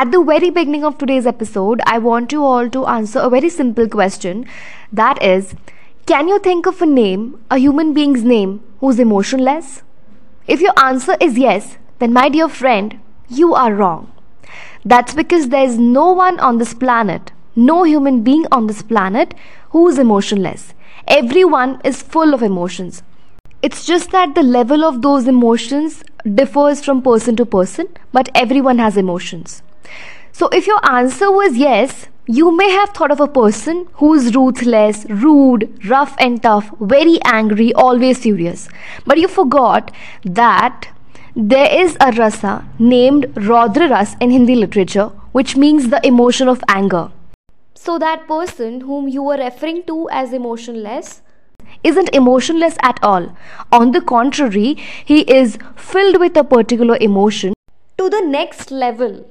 At the very beginning of today's episode, I want you all to answer a very simple question that is, can you think of a name, a human being's name, who's emotionless? If your answer is yes, then my dear friend, you are wrong. That's because there is no one on this planet, no human being on this planet who is emotionless. Everyone is full of emotions. It's just that the level of those emotions differs from person to person, but everyone has emotions. So if your answer was yes, you may have thought of a person who's ruthless, rude, rough and tough, very angry, always furious. But you forgot that there is a rasa named Raudra Ras in Hindi literature, which means the emotion of anger. So that person whom you were referring to as emotionless isn't emotionless at all. On the contrary, he is filled with a particular emotion to the next level.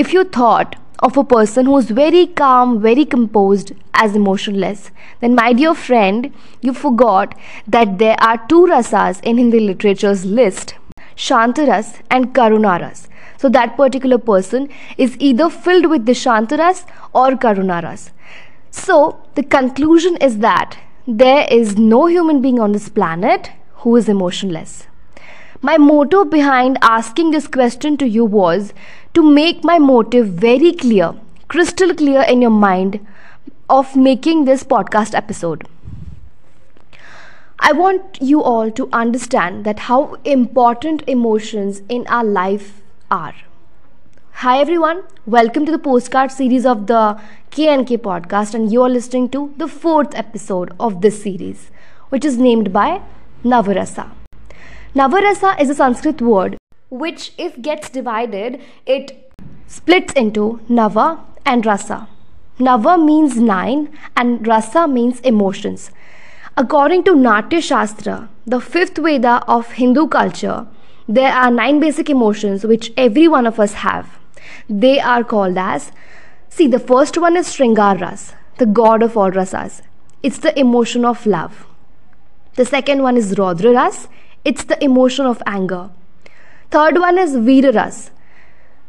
If you thought of a person who is very calm, very composed as emotionless, then my dear friend, you forgot that there are two rasas in Hindi literature's list Shantaras and Karunaras. So that particular person is either filled with the Shantaras or Karunaras. So the conclusion is that there is no human being on this planet who is emotionless. My motto behind asking this question to you was to make my motive very clear, crystal clear in your mind of making this podcast episode. I want you all to understand that how important emotions in our life are. Hi everyone, welcome to the postcard series of the KNK podcast and you are listening to the fourth episode of this series which is named by Navarasa. Navarasa is a Sanskrit word which if gets divided it splits into Nava and Rasa. Nava means nine and Rasa means emotions. According to Natya Shastra, the fifth Veda of Hindu culture, there are nine basic emotions which every one of us have. They are called as see, the first one is Shringar Ras, the god of all rasas. It's the emotion of love. The second one is Raudra Ras, it's the emotion of anger. Third one is Veera Ras,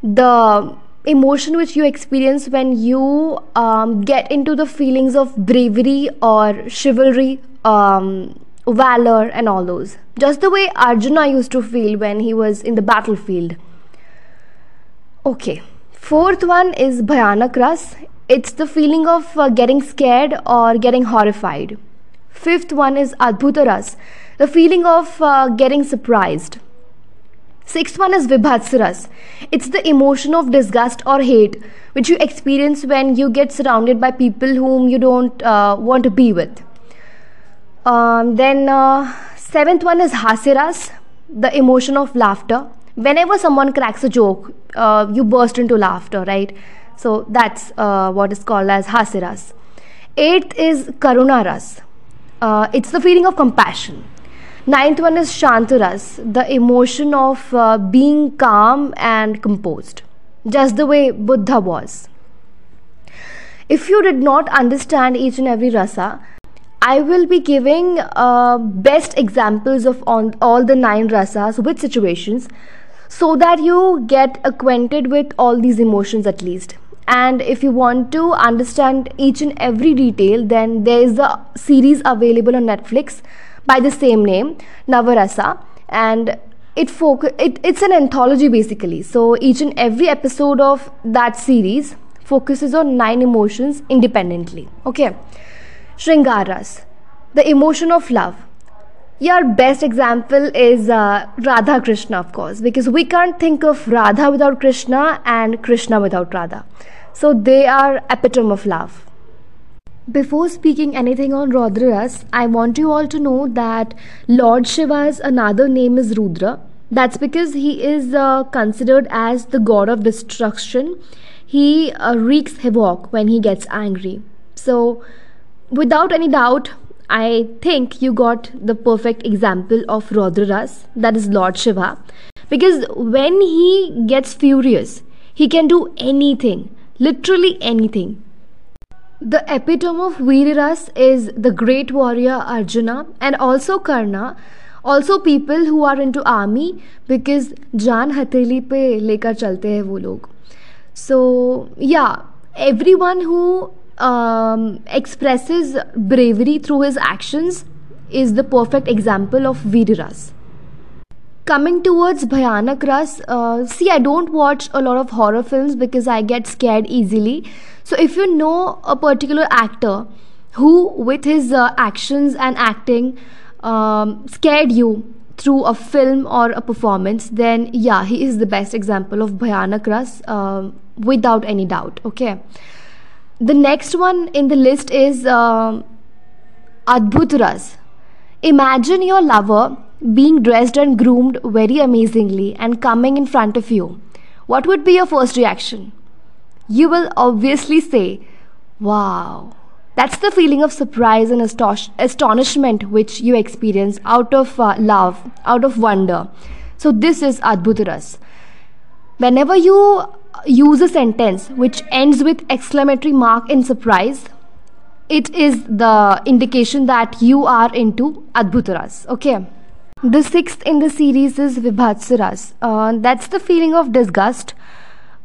the emotion which you experience when you um, get into the feelings of bravery or chivalry um, valor and all those. Just the way Arjuna used to feel when he was in the battlefield. Okay, fourth one is Bhayanak Ras. It's the feeling of uh, getting scared or getting horrified. Fifth one is Adbhuta Ras, the feeling of uh, getting surprised. Sixth one is Vibhatsaras. It's the emotion of disgust or hate which you experience when you get surrounded by people whom you don't uh, want to be with. Um, then uh, seventh one is hasiras, the emotion of laughter. Whenever someone cracks a joke, uh, you burst into laughter, right? So that's uh, what is called as hasiras. Eighth is karunaras. Uh, it's the feeling of compassion. Ninth one is shantaras, the emotion of uh, being calm and composed, just the way Buddha was. If you did not understand each and every rasa, I will be giving uh, best examples of on, all the nine rasas with situations so that you get acquainted with all these emotions at least. And if you want to understand each and every detail, then there is a series available on Netflix by the same name, Navarasa, and it, foc- it it's an anthology basically. So each and every episode of that series focuses on nine emotions independently. Okay. Shringaras, the emotion of love. Your best example is uh, Radha Krishna, of course, because we can't think of Radha without Krishna and Krishna without Radha. So they are epitome of love. Before speaking anything on Raudras, I want you all to know that Lord Shiva's another name is Rudra. That's because he is uh, considered as the god of destruction. He uh, wreaks havoc when he gets angry. So without any doubt, I think you got the perfect example of Raudras, that is Lord Shiva. Because when he gets furious, he can do anything, literally anything. The epitome of Veeras is the great warrior Arjuna and also Karna, also people who are into army because जान हथेली पे लेकर चलते हैं वो लोग So, yeah, everyone who um, expresses bravery through his actions is the perfect example of Veeraras. Coming towards Bhayanak Ras, uh, see, I don't watch a lot of horror films because I get scared easily. So, if you know a particular actor who, with his uh, actions and acting, um, scared you through a film or a performance, then yeah, he is the best example of Bhayanak Ras uh, without any doubt. Okay. The next one in the list is uh, Adbhut Ras. Imagine your lover being dressed and groomed very amazingly and coming in front of you. What would be your first reaction? You will obviously say, Wow. That's the feeling of surprise and astonishment which you experience out of uh, love, out of wonder. So, this is Adbhut Ras. Whenever you use a sentence which ends with exclamatory mark in surprise, it is the indication that you are into Adbhut Ras. Okay. The sixth in the series is Vibhats Ras. Uh, that's the feeling of disgust.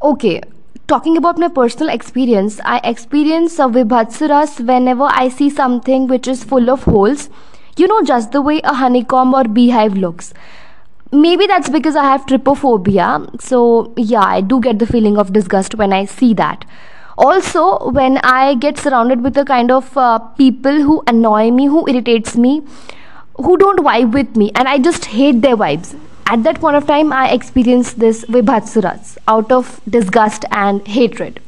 Okay, talking about my personal experience, I experience a Vibhats Ras whenever I see something which is full of holes. You know, just the way a honeycomb or beehive looks. Maybe that's because I have trypophobia. So, yeah, I do get the feeling of disgust when I see that. Also, when I get surrounded with the kind of uh, people who annoy me, who irritates me, who don't vibe with me, and I just hate their vibes at that point of time, I experienced this Vibhats Ras out of disgust and hatred.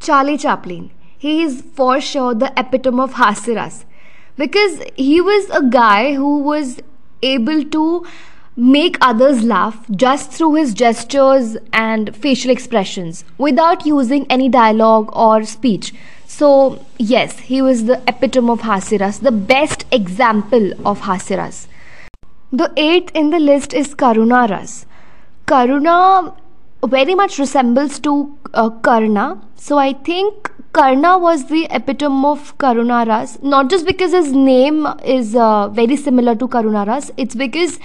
Charlie Chaplin. He is for sure the epitome of Hasya Ras because he was a guy who was able to make others laugh just through his gestures and facial expressions without using any dialogue or speech. So, yes, he was the epitome of Hasya Ras, the best example of Hasya Ras. The eighth in the list is Karuna Ras. Karuna very much resembles to uh, Karna. So I think Karna was the epitome of Karuna Ras. Not just because his name is uh, very similar to Karuna Ras, it's because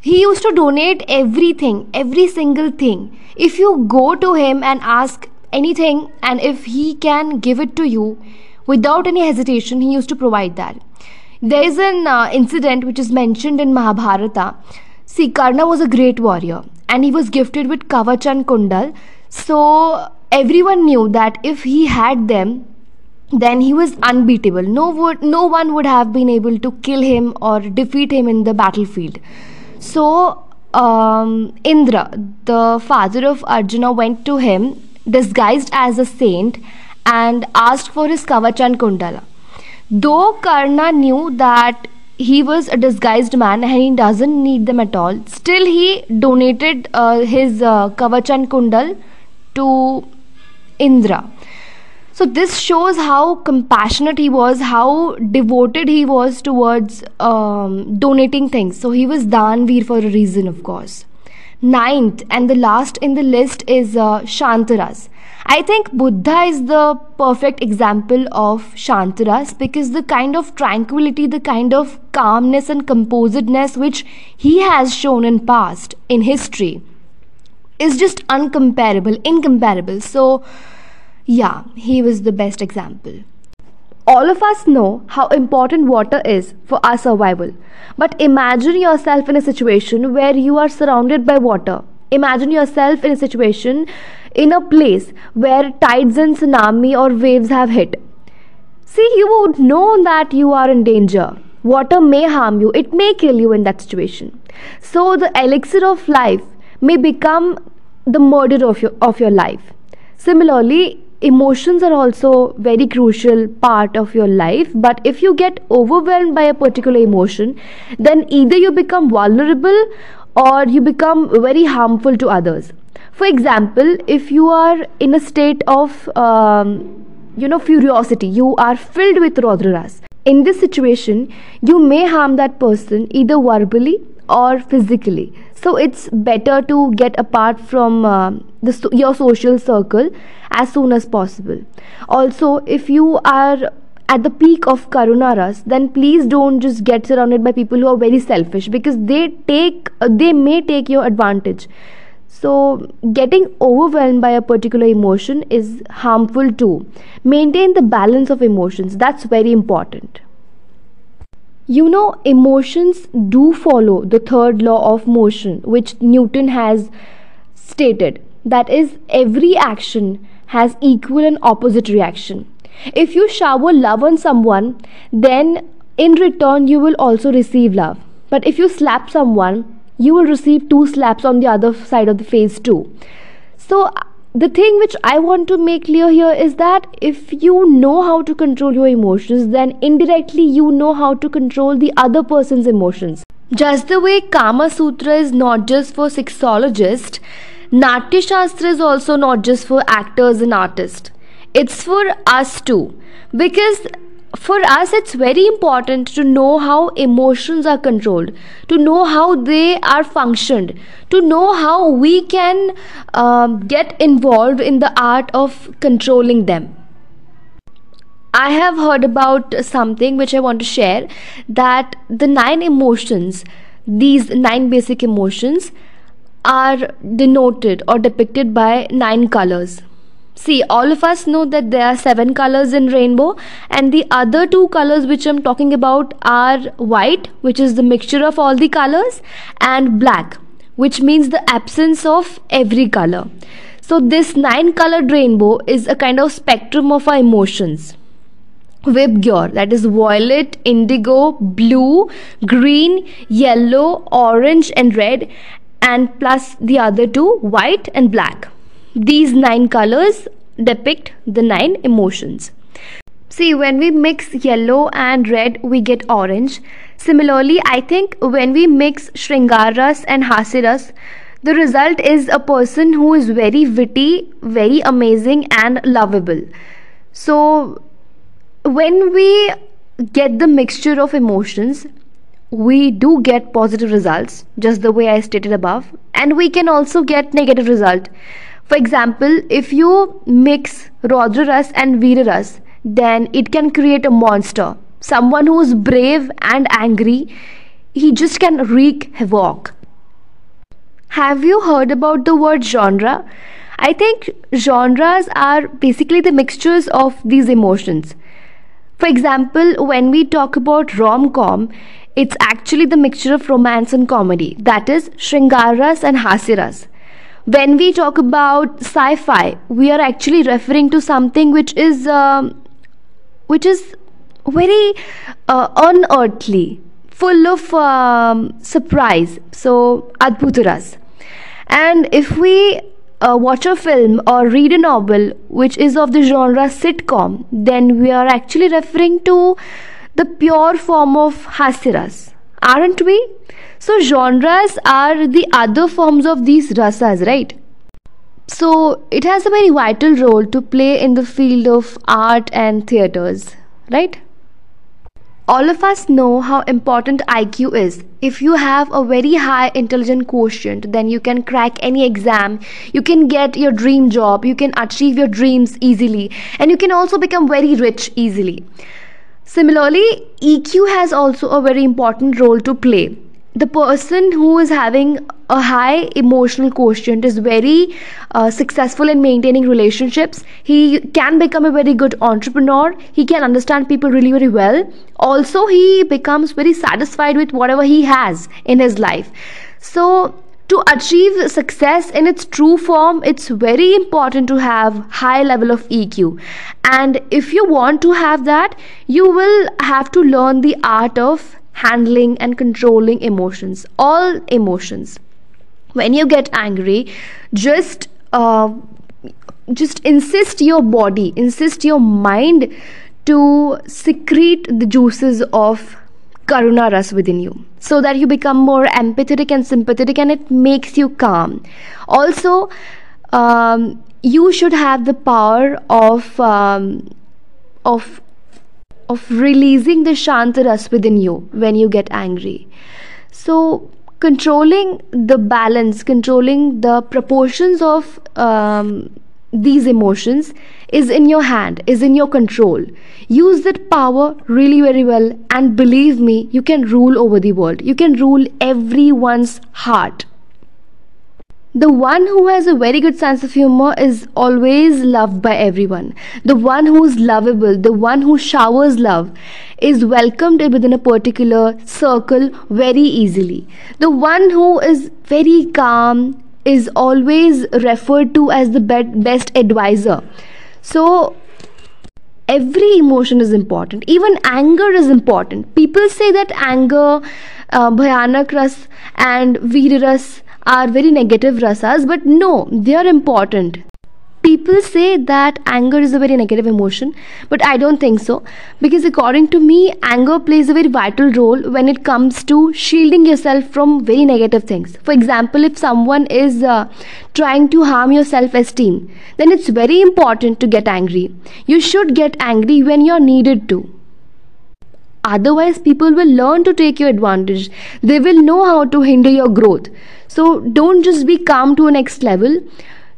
he used to donate everything, every single thing. If you go to him and ask anything, and if he can give it to you without any hesitation, he used to provide that. There is an uh, incident which is mentioned in Mahabharata. See, Karna was a great warrior and he was gifted with Kavach and Kundal. So everyone knew that if he had them, then he was unbeatable. No, would, no one would have been able to kill him or defeat him in the battlefield. So um, Indra, the father of Arjuna, went to him disguised as a saint and asked for his Kavach and Kundala. Though Karna knew that he was a disguised man and he doesn't need them at all, still he donated uh, his uh, Kavach and Kundal to Indra. So this shows how compassionate he was, how devoted he was towards um, donating things. So he was Danveer for a reason, of course. Ninth and the last in the list is uh, Shant Ras. I think Buddha is the perfect example of Shantaras because the kind of tranquility, the kind of calmness and composedness which he has shown in past, in history, is just uncomparable, incomparable. So, yeah, he was the best example. All of us know how important water is for our survival. But imagine yourself in a situation where you are surrounded by water. Imagine yourself in a situation in a place where tides and tsunami or waves have hit. See, you would know that you are in danger. Water may harm you, it may kill you in that situation. So, the elixir of life may become the murder of your, of your life. Similarly, emotions are also very crucial part of your life but if you get overwhelmed by a particular emotion then either you become vulnerable or you become very harmful to others. For example if you are in a state of um, you know furiosity you are filled with rodras in this situation you may harm that person either verbally or physically. So it's better to get apart from uh, the, your social circle as soon as possible. Also if you are at the peak of karunaras then please don't just get surrounded by people who are very selfish because they take uh, they may take your advantage. So getting overwhelmed by a particular emotion is harmful too. Maintain the balance of emotions that's very important. You know emotions do follow the third law of motion which newton has stated that is every action has equal and opposite reaction if you shower love on someone then in return you will also receive love. But if you slap someone you will receive two slaps on the other side of the face too. So the thing which i want to make clear here is that if you know how to control your emotions then indirectly you know how to control the other person's emotions. Just the way kama sutra is not just for sexologists natya shastra is also not just for actors and artists it's for us too. Because for us it's very important to know how emotions are controlled to know how they are functioned to know how we can um, get involved in the art of controlling them. I have heard about something which i want to share that the nine emotions these nine basic emotions are denoted or depicted by nine colors See, all of us know that there are seven colors in rainbow, and the other two colors which I'm talking about are white, which is the mixture of all the colors, and black, which means the absence of every color. So, this nine colored rainbow is a kind of spectrum of our emotions. Vibgyor, that is violet, indigo, blue, green, yellow, orange, and red, and plus the other two, white and black. These nine colors depict the nine emotions. See, when we mix yellow and red, we get orange. Similarly, I think when we mix Shringaras and Hasiras, the result is a person who is very witty, very amazing, and lovable. So, when we get the mixture of emotions, we do get positive results, just the way I stated above, and we can also get negative result for example, if you mix Raudraras and Veeraras, then it can create a monster. Someone who is brave and angry, he just can wreak havoc. Have you heard about the word genre? I think genres are basically the mixtures of these emotions. For example, when we talk about rom com, it's actually the mixture of romance and comedy. That is Shringaras and Hasiras when we talk about sci-fi we are actually referring to something which is uh, which is very uh, unearthly full of um, surprise. So adbhutaras and if we uh, watch a film or read a novel which is of the genre sitcom then we are actually referring to the pure form of hasiras. Aren't we so genres are the other forms of these rasas, right? So it has a very vital role to play in the field of art and theaters, right? All of us know how important IQ is. If you have a very high intelligent quotient, then you can crack any exam, you can get your dream job, you can achieve your dreams easily, and you can also become very rich easily. Similarly, EQ has also a very important role to play the person who is having a high emotional quotient is very uh, successful in maintaining relationships. He can become a very good entrepreneur. He can understand people really very well. Also he becomes very satisfied with whatever he has in his life. So to achieve success in its true form it's very important to have high level of eq and if you want to have that you will have to learn the art of handling and controlling emotions all emotions. When you get angry just uh, just insist your body insist your mind to secrete the juices of karuna ras within you so that you become more empathetic and sympathetic and it makes you calm. Also um, you should have the power of um, of of releasing the shantaras within you when you get angry. So, controlling the balance, controlling the proportions of um, these emotions is in your hand, is in your control. Use that power really very well, and believe me, you can rule over the world. You can rule everyone's heart. The one who has a very good sense of humor is always loved by everyone. The one who is lovable, the one who showers love, is welcomed within a particular circle very easily. The one who is very calm is always referred to as the best advisor. So, every emotion is important even anger is important people say that anger uh, bhayanak and veeras are very negative rasas, but no, they are important. People say that anger is a very negative emotion, but I don't think so because, according to me, anger plays a very vital role when it comes to shielding yourself from very negative things. For example, if someone is uh, trying to harm your self esteem, then it's very important to get angry. You should get angry when you're needed to otherwise people will learn to take your advantage. They will know how to hinder your growth. So don't just be calm to a next level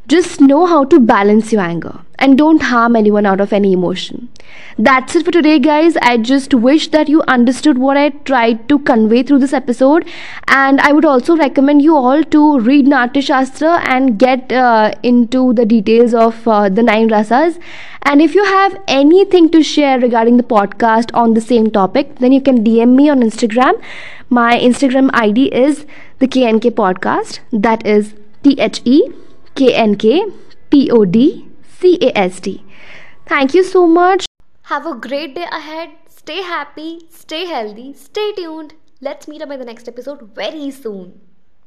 just know how to balance your anger and don't harm anyone out of any emotion. That's it for today guys. I just wish that you understood what i tried to convey through this episode. And i would also recommend you all to read natya shastra and get uh, into the details of uh, the nine rasas. And if you have anything to share regarding the podcast on the same topic, then you can DM me on Instagram. My Instagram ID is the KNK podcast. That is T H E K N K P O D C A S T. Thank you so much. Have a great day ahead. Stay happy, stay healthy, stay tuned. Let's meet up in the next episode very soon.